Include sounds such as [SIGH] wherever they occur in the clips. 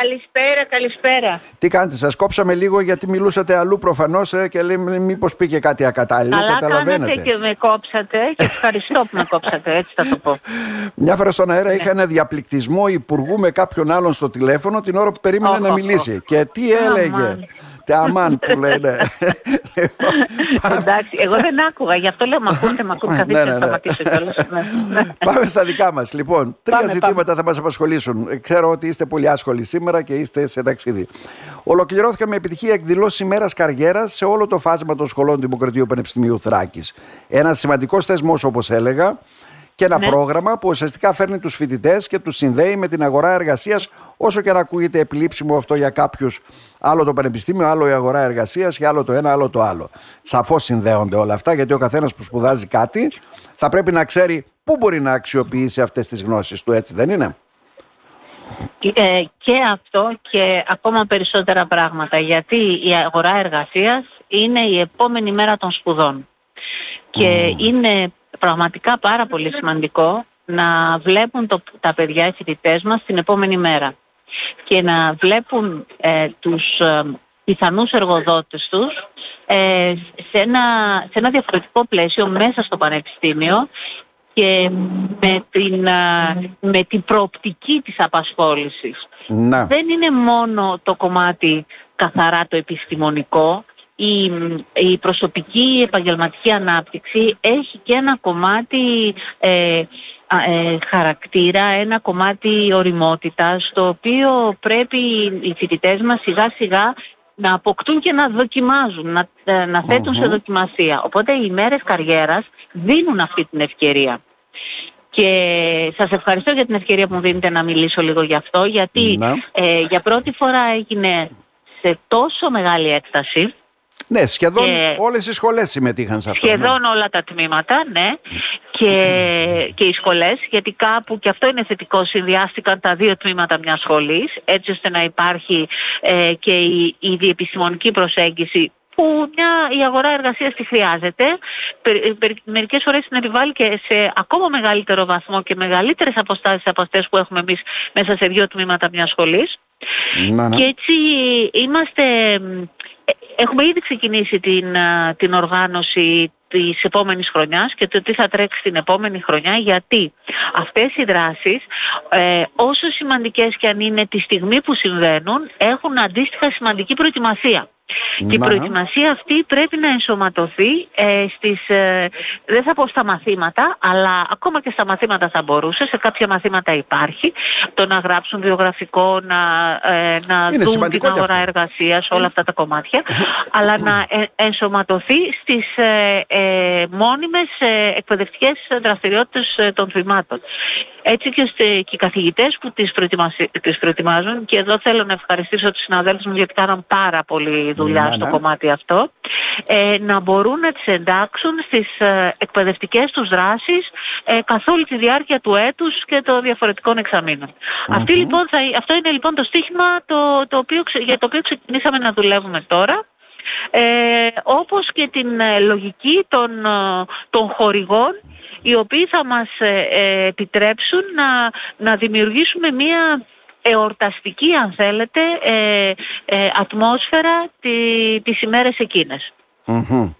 Καλησπέρα, καλησπέρα. Τι κάνετε, σας κόψαμε λίγο γιατί μιλούσατε αλλού προφανώς ε, και λέμε μήπως πήγε κάτι ακατάλληλο. Καλά Καταλαβαίνετε. κάνατε και με κόψατε και ευχαριστώ που με κόψατε, έτσι θα το πω. Μια φορά στον αέρα είχα ένα διαπληκτισμό υπουργού με κάποιον άλλον στο τηλέφωνο την ώρα που περίμενε Οχ, να οχ, μιλήσει. Και τι έλεγε; Αμάν. Τι αμάν που λένε. Εντάξει, εγώ δεν άκουγα, γι' αυτό λέω μ' ακούτε, μ' ακούτε, καθίστε Ναι, ναι, να ναι. σταματήσω κιόλας. Ναι, ναι. Πάμε στα δικά μας. Λοιπόν, τρία Πάμε, ζητήματα θα μας απασχολήσουν. Ε, Ξέρω ότι είστε πολύ άσχολοι σήμερα και είστε σε ταξίδι. Ολοκληρώθηκε με επιτυχία εκδηλώσει ημέρα καριέρας σε όλο το φάσμα των σχολών Δημοκρατίου Πανεπιστημίου Θράκης. Ένας σημαντικός θεσμός, όπως έλεγα, και ένα Ναι. πρόγραμμα που ουσιαστικά φέρνει τους φοιτητές και τους συνδέει με την αγορά εργασίας, όσο και αν ακούγεται επιλήψιμο αυτό για κάποιους. Άλλο το πανεπιστήμιο, άλλο η αγορά εργασίας και άλλο το ένα, άλλο το άλλο. Σαφώς συνδέονται όλα αυτά, γιατί ο καθένας που σπουδάζει κάτι θα πρέπει να ξέρει πού μπορεί να αξιοποιήσει αυτές τις γνώσεις του, έτσι δεν είναι; Ε, και αυτό και ακόμα περισσότερα πράγματα γιατί η αγορά εργασίας είναι η επόμενη μέρα των σπουδών και είναι πραγματικά πάρα πολύ σημαντικό να βλέπουν το, τα παιδιά οι φοιτητές μας την επόμενη μέρα και να βλέπουν ε, τους ε, πιθανούς εργοδότες τους ε, σε, ένα, σε ένα διαφορετικό πλαίσιο μέσα στο πανεπιστήμιο και με την, α, με την προοπτική της απασχόλησης. Να. Δεν είναι μόνο το κομμάτι καθαρά το επιστημονικό, η, η προσωπική επαγγελματική ανάπτυξη έχει και ένα κομμάτι ε, α, ε, χαρακτήρα, ένα κομμάτι οριμότητας, το οποίο πρέπει οι φοιτητές μας σιγά σιγά να αποκτούν και να δοκιμάζουν, να, ε, να θέτουν σε δοκιμασία. Οπότε οι μέρες καριέρας δίνουν αυτή την ευκαιρία. Και σας ευχαριστώ για την ευκαιρία που μου δίνετε να μιλήσω λίγο γι' αυτό, γιατί Να. ε, για πρώτη φορά έγινε σε τόσο μεγάλη έκταση, Ναι, σχεδόν Και- όλες οι σχολές συμμετείχαν σε αυτό. ναι. σχεδόν όλα τα τμήματα, ναι, και, και οι σχολές, γιατί κάπου, και αυτό είναι θετικό, συνδυάστηκαν τα δύο τμήματα μιας σχολής, έτσι ώστε να υπάρχει ε, και η, η διεπιστημονική προσέγγιση που μια, η αγορά εργασίας τη χρειάζεται. Περι- περι- μερικές φορές την επιβάλλει και σε ακόμα μεγαλύτερο βαθμό και μεγαλύτερες αποστάσεις από αυτές που έχουμε εμείς μέσα σε δύο τμήματα μιας σχολής. Να, ναι. Και έτσι είμαστε, μ, ε, έχουμε ήδη ξεκινήσει την, α, την οργάνωση της επόμενης χρονιάς και το τι θα τρέξει την επόμενη χρονιά γιατί αυτές οι δράσεις ε, όσο σημαντικές και αν είναι τη στιγμή που συμβαίνουν έχουν αντίστοιχα σημαντική προετοιμασία. Και η Να. προετοιμασία αυτή πρέπει να ενσωματωθεί ε, στις, ε, δεν θα πω στα μαθήματα, αλλά ακόμα και στα μαθήματα θα μπορούσε, σε κάποια μαθήματα υπάρχει, το να γράψουν βιογραφικό, να, ε, να Είναι δουν σημαντικό την και αγορά αυτό. εργασίας, όλα αυτά τα κομμάτια, αλλά να ε, ενσωματωθεί στις ε, ε, μόνιμες ε, εκπαιδευτικές δραστηριότητες ε, των τμήματων. Έτσι και, ώστε και οι καθηγητές που τις, προετοιμασι- τις προετοιμάζουν και εδώ θέλω να ευχαριστήσω τους συναδέλφους μου γιατί κάναν πάρα πολύ δουλειά Ναι, στο ναι. κομμάτι αυτό ε, να μπορούν να τις εντάξουν στις ε, εκπαιδευτικές τους δράσεις ε, καθ' όλη τη διάρκεια του έτους και των διαφορετικών εξαμήνων. Αυτή, λοιπόν, θα, αυτό είναι λοιπόν το στίχημα το, το οποίο, ξε- για το οποίο ξεκινήσαμε να δουλεύουμε τώρα ε, όπως και την ε, λογική των, ε, των χορηγών οι οποίοι θα μας ε, ε, επιτρέψουν να, να δημιουργήσουμε μία εορταστική αν θέλετε ε, ε, ατμόσφαιρα τη, τις ημέρες εκείνες. Μμμ.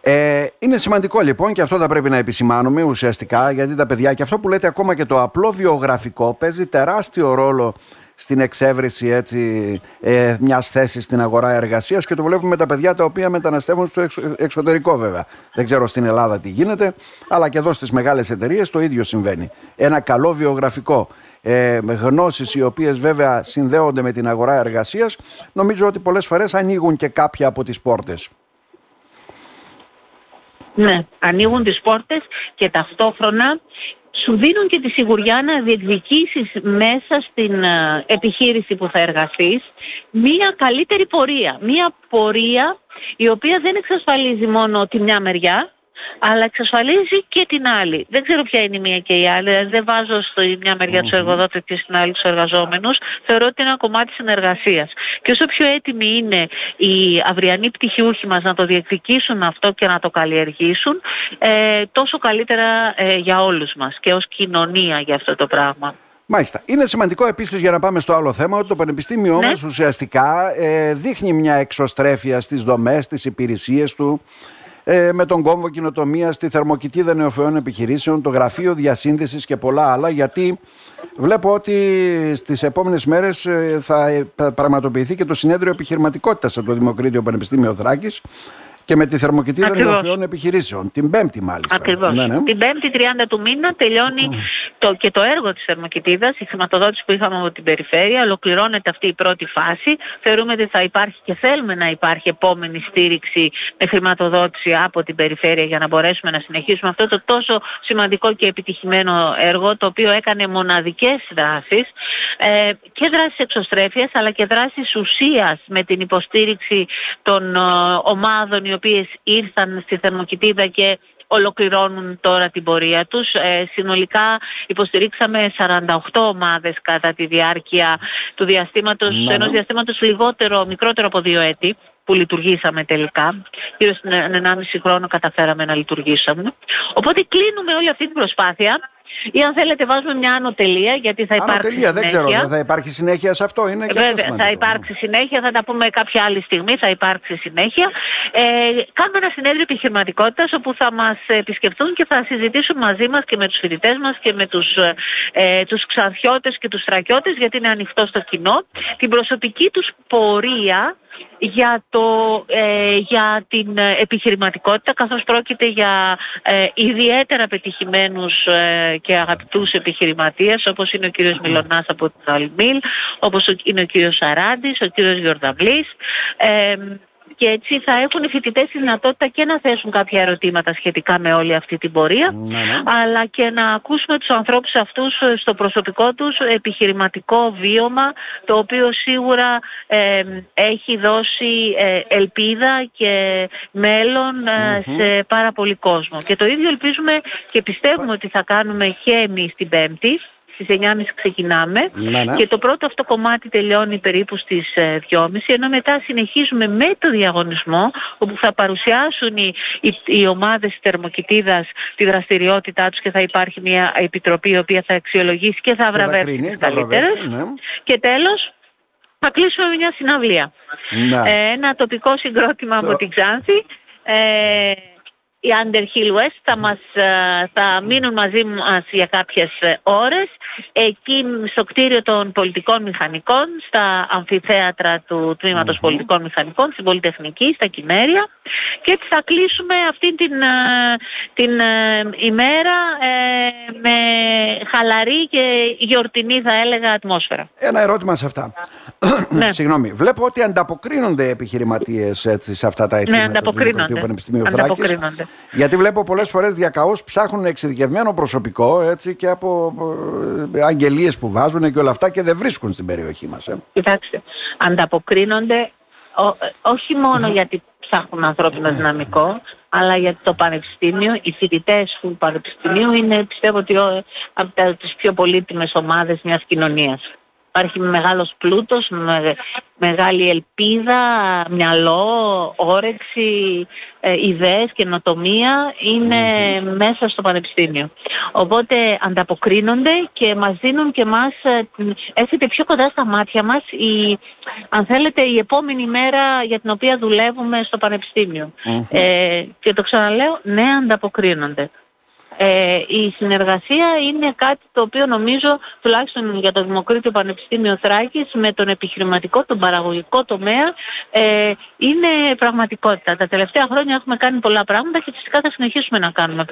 Ε, είναι σημαντικό λοιπόν και αυτό θα πρέπει να επισημάνουμε ουσιαστικά γιατί τα παιδιά και αυτό που λέτε ακόμα και το απλό βιογραφικό παίζει τεράστιο ρόλο στην εξέβρεση έτσι, ε, μιας θέσης στην αγορά εργασίας και το βλέπουμε με τα παιδιά τα οποία μεταναστεύουν στο εξω- εξωτερικό βέβαια. Δεν ξέρω στην Ελλάδα τι γίνεται, αλλά και εδώ στις μεγάλες εταιρείες το ίδιο συμβαίνει. Ένα καλό βιογραφικό, ε, με γνώσεις οι οποίες βέβαια συνδέονται με την αγορά εργασίας, νομίζω ότι πολλές φορές ανοίγουν και κάποια από τις πόρτες. Ναι, ανοίγουν τις πόρτες και ταυτόχρονα σου δίνουν και τη σιγουριά να διεκδικήσεις μέσα στην ε, επιχείρηση που θα εργαστείς μία καλύτερη πορεία. Μία πορεία η οποία δεν εξασφαλίζει μόνο τη μια μεριά, αλλά εξασφαλίζει και την άλλη. Δεν ξέρω ποια είναι η μία και η άλλη. Δηλαδή, Δεν βάζω στη μια μεριά τους εργοδότες και στην άλλη τους εργαζόμενους. Θεωρώ ότι είναι ένα κομμάτι συνεργασίας. Και όσο πιο έτοιμοι είναι οι αυριανοί πτυχιούχοι μας να το διεκδικήσουν αυτό και να το καλλιεργήσουν, ε, τόσο καλύτερα ε, για όλους μας και ως κοινωνία για αυτό το πράγμα. Μάλιστα. Είναι σημαντικό επίσης για να πάμε στο άλλο θέμα ότι το Πανεπιστήμιο ναι. ουσιαστικά ε, δείχνει μια εξωστρέφεια στις δομές, στις υπηρεσίες του ε, με τον κόμβο κοινοτομία στη θερμοκοιτίδα νεοφεών επιχειρήσεων, το γραφείο διασύνδεσης και πολλά άλλα. Γιατί βλέπω ότι στις επόμενες μέρες ε, θα πραγματοποιηθεί και το συνέδριο επιχειρηματικότητας από το Δημοκρίτιο Πανεπιστήμιο Θράκης και με τη θερμοκοιτήδα νεοφυών επιχειρήσεων. Την Πέμπτη, μάλιστα. Ακριβώς. Ναι, ναι. Την Πέμπτη, 30 του μήνα, τελειώνει το, και το έργο της θερμοκοιτίδα, η χρηματοδότηση που είχαμε από την περιφέρεια. Ολοκληρώνεται αυτή η πρώτη φάση. Θεωρούμε ότι θα υπάρχει και θέλουμε να υπάρχει επόμενη στήριξη με χρηματοδότηση από την περιφέρεια για να μπορέσουμε να συνεχίσουμε αυτό το τόσο σημαντικό και επιτυχημένο έργο, το οποίο έκανε μοναδικές δράσεις ε, και δράσεις εξωστρέφειας, αλλά και δράσεις ουσίας με την υποστήριξη των ε, ομάδων οι οποίες ήρθαν στη Θερμοκοιτίδα και ολοκληρώνουν τώρα την πορεία τους. Ε, συνολικά υποστηρίξαμε 48 ομάδες κατά τη διάρκεια του διαστήματος, ναι, ενός διαστήματος λιγότερο, μικρότερο από δύο έτη που λειτουργήσαμε τελικά. Γύρω στην 1,5 χρόνο καταφέραμε να λειτουργήσουμε. Οπότε κλείνουμε όλη αυτή την προσπάθεια ή αν θέλετε βάζουμε μια ανωτελεία γιατί θα υπάρξει ανωτελεία, συνέχεια. δεν ξέρω, θα υπάρξει συνέχεια σε αυτό. Είναι και Βέβαια, θα υπάρξει συνέχεια, θα τα πούμε κάποια άλλη στιγμή, θα υπάρξει συνέχεια. Ε, κάνουμε ένα συνέδριο επιχειρηματικότητας όπου θα μας επισκεφτούν και θα συζητήσουν μαζί μας και με τους φοιτητές μας και με τους, ε, τους ξαρχιώτες και τους στρακιώτες γιατί είναι ανοιχτό στο κοινό, την προσωπική τους πορεία για, το, ε, για την επιχειρηματικότητα καθώς πρόκειται για ε, ιδιαίτερα πετυχημένους ε, και αγαπητούς επιχειρηματίες όπως είναι ο κύριος Μιλονάς από την Αλμίλ, όπως είναι ο κύριος Σαράντης, ο κύριος Γιορδαβλής και έτσι θα έχουν οι φοιτητές τη δυνατότητα και να θέσουν κάποια ερωτήματα σχετικά με όλη αυτή την πορεία ναι, ναι. αλλά και να ακούσουμε τους ανθρώπους αυτούς ε, στο προσωπικό τους επιχειρηματικό βίωμα το οποίο σίγουρα έχει δώσει ε, ελπίδα και μέλλον ε, σε πάρα πολύ κόσμο. Και το ίδιο ελπίζουμε και πιστεύουμε ότι θα κάνουμε και εμείς την Πέμπτη στις 9.30 ξεκινάμε ναι, ναι. και το πρώτο αυτό κομμάτι τελειώνει περίπου στις 2.30 ε, ενώ μετά συνεχίζουμε με το διαγωνισμό όπου θα παρουσιάσουν οι, οι, οι ομάδες της θερμοκοιτίδας τη δραστηριότητά τους και θα υπάρχει μια επιτροπή η οποία θα αξιολογήσει και θα βραβεύσει τις καλύτερες ναι. και τέλος θα κλείσουμε μια συναυλία. Ναι. Ε, ένα τοπικό συγκρότημα από την Ξάνθη ε, οι Underhill West θα, μας, ε, θα μείνουν μαζί μας για κάποιες ε, ώρες εκεί στο κτίριο των πολιτικών μηχανικών, στα αμφιθέατρα του τμήματος πολιτικών μηχανικών, στην Πολυτεχνική, στα Κινέρια και έτσι θα κλείσουμε αυτή την, ε, την ημέρα με χαλαρή και γιορτινή θα έλεγα ατμόσφαιρα. Ένα ερώτημα σε αυτά. [COUGHS] ναι. Συγγνώμη. Βλέπω ότι ανταποκρίνονται επιχειρηματίες έτσι, σε αυτά τα αιτήματα ναι, ανταποκρίνονται. του Πανεπιστημίου Θράκης. Γιατί βλέπω πολλές φορές διακαώς ψάχνουν εξειδικευμένο προσωπικό έτσι, και από ε, αγγελίες που βάζουν και όλα αυτά και δεν βρίσκουν στην περιοχή μας. Ε. Κοιτάξτε, ανταποκρίνονται όχι μόνο γιατί ψάχνουν ανθρώπινο δυναμικό, αλλά γιατί το πανεπιστήμιο, οι φοιτητές του πανεπιστημίου είναι πιστεύω ότι από τις πιο πολύτιμες ομάδες μιας κοινωνίας. Υπάρχει μεγάλος πλούτος, με, μεγάλη ελπίδα, μυαλό, όρεξη, ε, ιδέες, καινοτομία είναι μέσα στο πανεπιστήμιο. Οπότε ανταποκρίνονται και μας δίνουν και μας, ε, έρχεται πιο κοντά στα μάτια μας η, αν θέλετε η επόμενη μέρα για την οποία δουλεύουμε στο πανεπιστημιο Ε, και το ξαναλέω, ναι ανταποκρίνονται. Ε, η συνεργασία είναι κάτι το οποίο νομίζω τουλάχιστον για το Δημοκρίτιο Πανεπιστήμιο Θράκης με τον επιχειρηματικό, τον παραγωγικό τομέα ε, είναι πραγματικότητα. Τα τελευταία χρόνια έχουμε κάνει πολλά πράγματα και φυσικά θα συνεχίσουμε να κάνουμε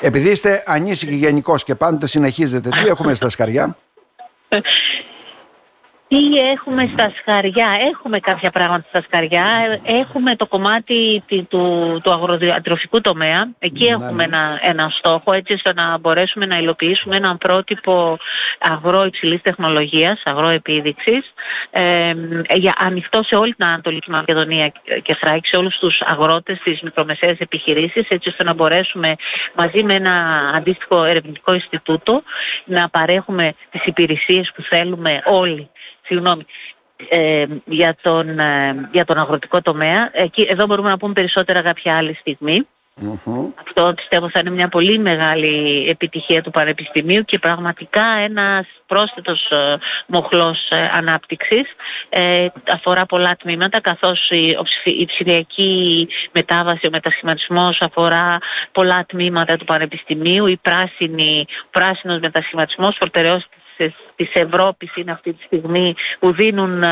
Επειδή είστε ανήσυχοι γενικώς και πάντοτε συνεχίζετε, τι έχουμε στα σκαριά; [LAUGHS] Τι έχουμε στα σκαριά; Έχουμε κάποια πράγματα στα σκαριά. Έχουμε το κομμάτι του, του αγροδιατροφικού τομέα. Εκεί ναι, έχουμε ναι. ένα, ένα στόχο έτσι ώστε να μπορέσουμε να υλοποιήσουμε έναν πρότυπο αγρό υψηλής τεχνολογίας, αγρό επίδειξης, ε, για ανοιχτό σε όλη την Ανατολική Μακεδονία και Θράκη, σε όλους τους αγρότες της μικρομεσαίες επιχειρήσεις, έτσι ώστε να μπορέσουμε μαζί με ένα αντίστοιχο ερευνητικό Ινστιτούτο να παρέχουμε τις υπηρεσίες που θέλουμε όλοι συγγνώμη, ε, για, τον, ε, για τον αγροτικό τομέα. Εκεί, εδώ μπορούμε να πούμε περισσότερα κάποια άλλη στιγμή. Αυτό πιστεύω θα είναι μια πολύ μεγάλη επιτυχία του Πανεπιστημίου και πραγματικά ένας πρόσθετος ε, μοχλός ε, ανάπτυξης. Ε, αφορά πολλά τμήματα καθώς η, η ψηφιακή μετάβαση, ο μετασχηματισμός αφορά πολλά τμήματα του Πανεπιστημίου. Η πράσινη, ο πράσινος μετασχηματισμός, προτεραιότητες της Ευρώπης είναι αυτή τη στιγμή που δίνουν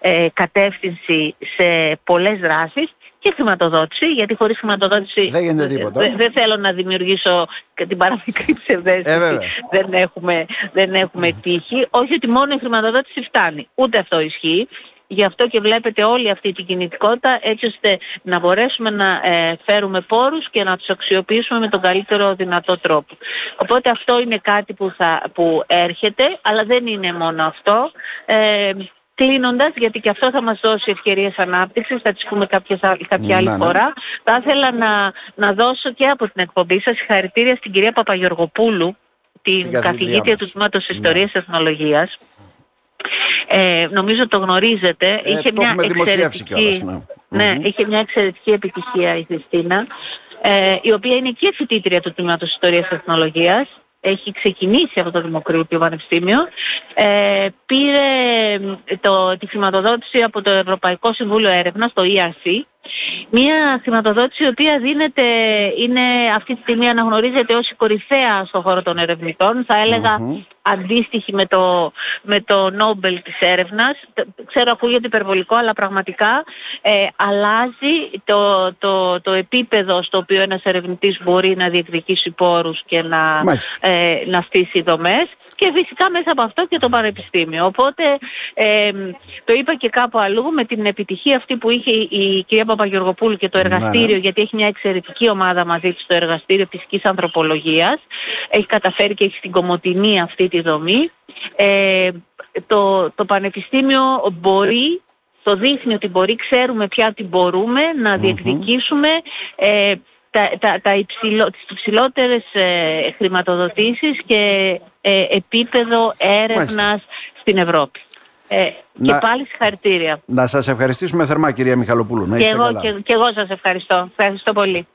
ε, κατεύθυνση σε πολλές δράσεις και χρηματοδότηση, γιατί χωρίς χρηματοδότηση δεν, δεν, δεν θέλω να δημιουργήσω και την παραμικρή ψευδέστηση. Ε, δεν έχουμε, δεν έχουμε τύχη. Όχι ότι μόνο η χρηματοδότηση φτάνει. Ούτε αυτό ισχύει. Γι' αυτό και βλέπετε όλη αυτή την κινητικότητα έτσι ώστε να μπορέσουμε να ε, φέρουμε πόρους και να τους αξιοποιήσουμε με τον καλύτερο δυνατό τρόπο. Οπότε αυτό είναι κάτι που, θα, που έρχεται, αλλά δεν είναι μόνο αυτό. Ε, Κλείνοντας, γιατί και αυτό θα μας δώσει ευκαιρίες ανάπτυξης, θα τις πούμε κάποιες, κάποια άλλη ναι, ναι. φορά, θα ήθελα να, να δώσω και από την εκπομπή σας συγχαρητήρια στην κυρία Παπαγιοργοπούλου, την, καθηγήτρια του Τμήματος Ιστορίας ναι. Εθνολογίας, ε, νομίζω το γνωρίζετε. Ε, είχε, μια εξαιρετική, ναι. ναι, είχε μια εξαιρετική επιτυχία η Χριστίνα, ε, η οποία είναι και φοιτήτρια του Τμήματος Ιστορίας και Εθνολογίας. Έχει ξεκινήσει από το Δημοκρίτιο Πανεπιστήμιο. Ε, πήρε το, τη χρηματοδότηση από το Ευρωπαϊκό Συμβούλιο Έρευνας, το ERC, Μία χρηματοδότηση η οποία δίνεται, είναι αυτή τη στιγμή αναγνωρίζεται ως η κορυφαία στον χώρο των ερευνητών. Θα έλεγα αντίστοιχη με το, με το Νόμπελ της έρευνας. Ξέρω ακούγεται υπερβολικό, αλλά πραγματικά ε, αλλάζει το, το, το επίπεδο στο οποίο ένας ερευνητής μπορεί να διεκδικήσει πόρους και να, ε, να στήσει δομές και φυσικά μέσα από αυτό και το πανεπιστήμιο. Οπότε ε, το είπα και κάπου αλλού με την επιτυχία αυτή που είχε η κυρία Παπαγεωργοπούλου και το ναι, εργαστήριο, ναι. γιατί έχει μια εξαιρετική ομάδα μαζί της στο εργαστήριο φυσικής ανθρωπολογίας. Έχει καταφέρει και έχει στην Κομωτινή αυτή τη δομή. Ε, το, το Πανεπιστήμιο μπορεί το δείχνει ότι μπορεί, ξέρουμε πια ότι μπορούμε να διεκδικήσουμε ε, τα, τα, τα υψηλό, τις υψηλότερες ε, χρηματοδοτήσεις και ε, επίπεδο έρευνας στην Ευρώπη. Ε, και πάλι συγχαρητήρια. Να σας ευχαριστήσουμε θερμά κυρία Μιχαλοπούλου. Να είστε και, εγώ, και, και εγώ σας ευχαριστώ. Ευχαριστώ πολύ.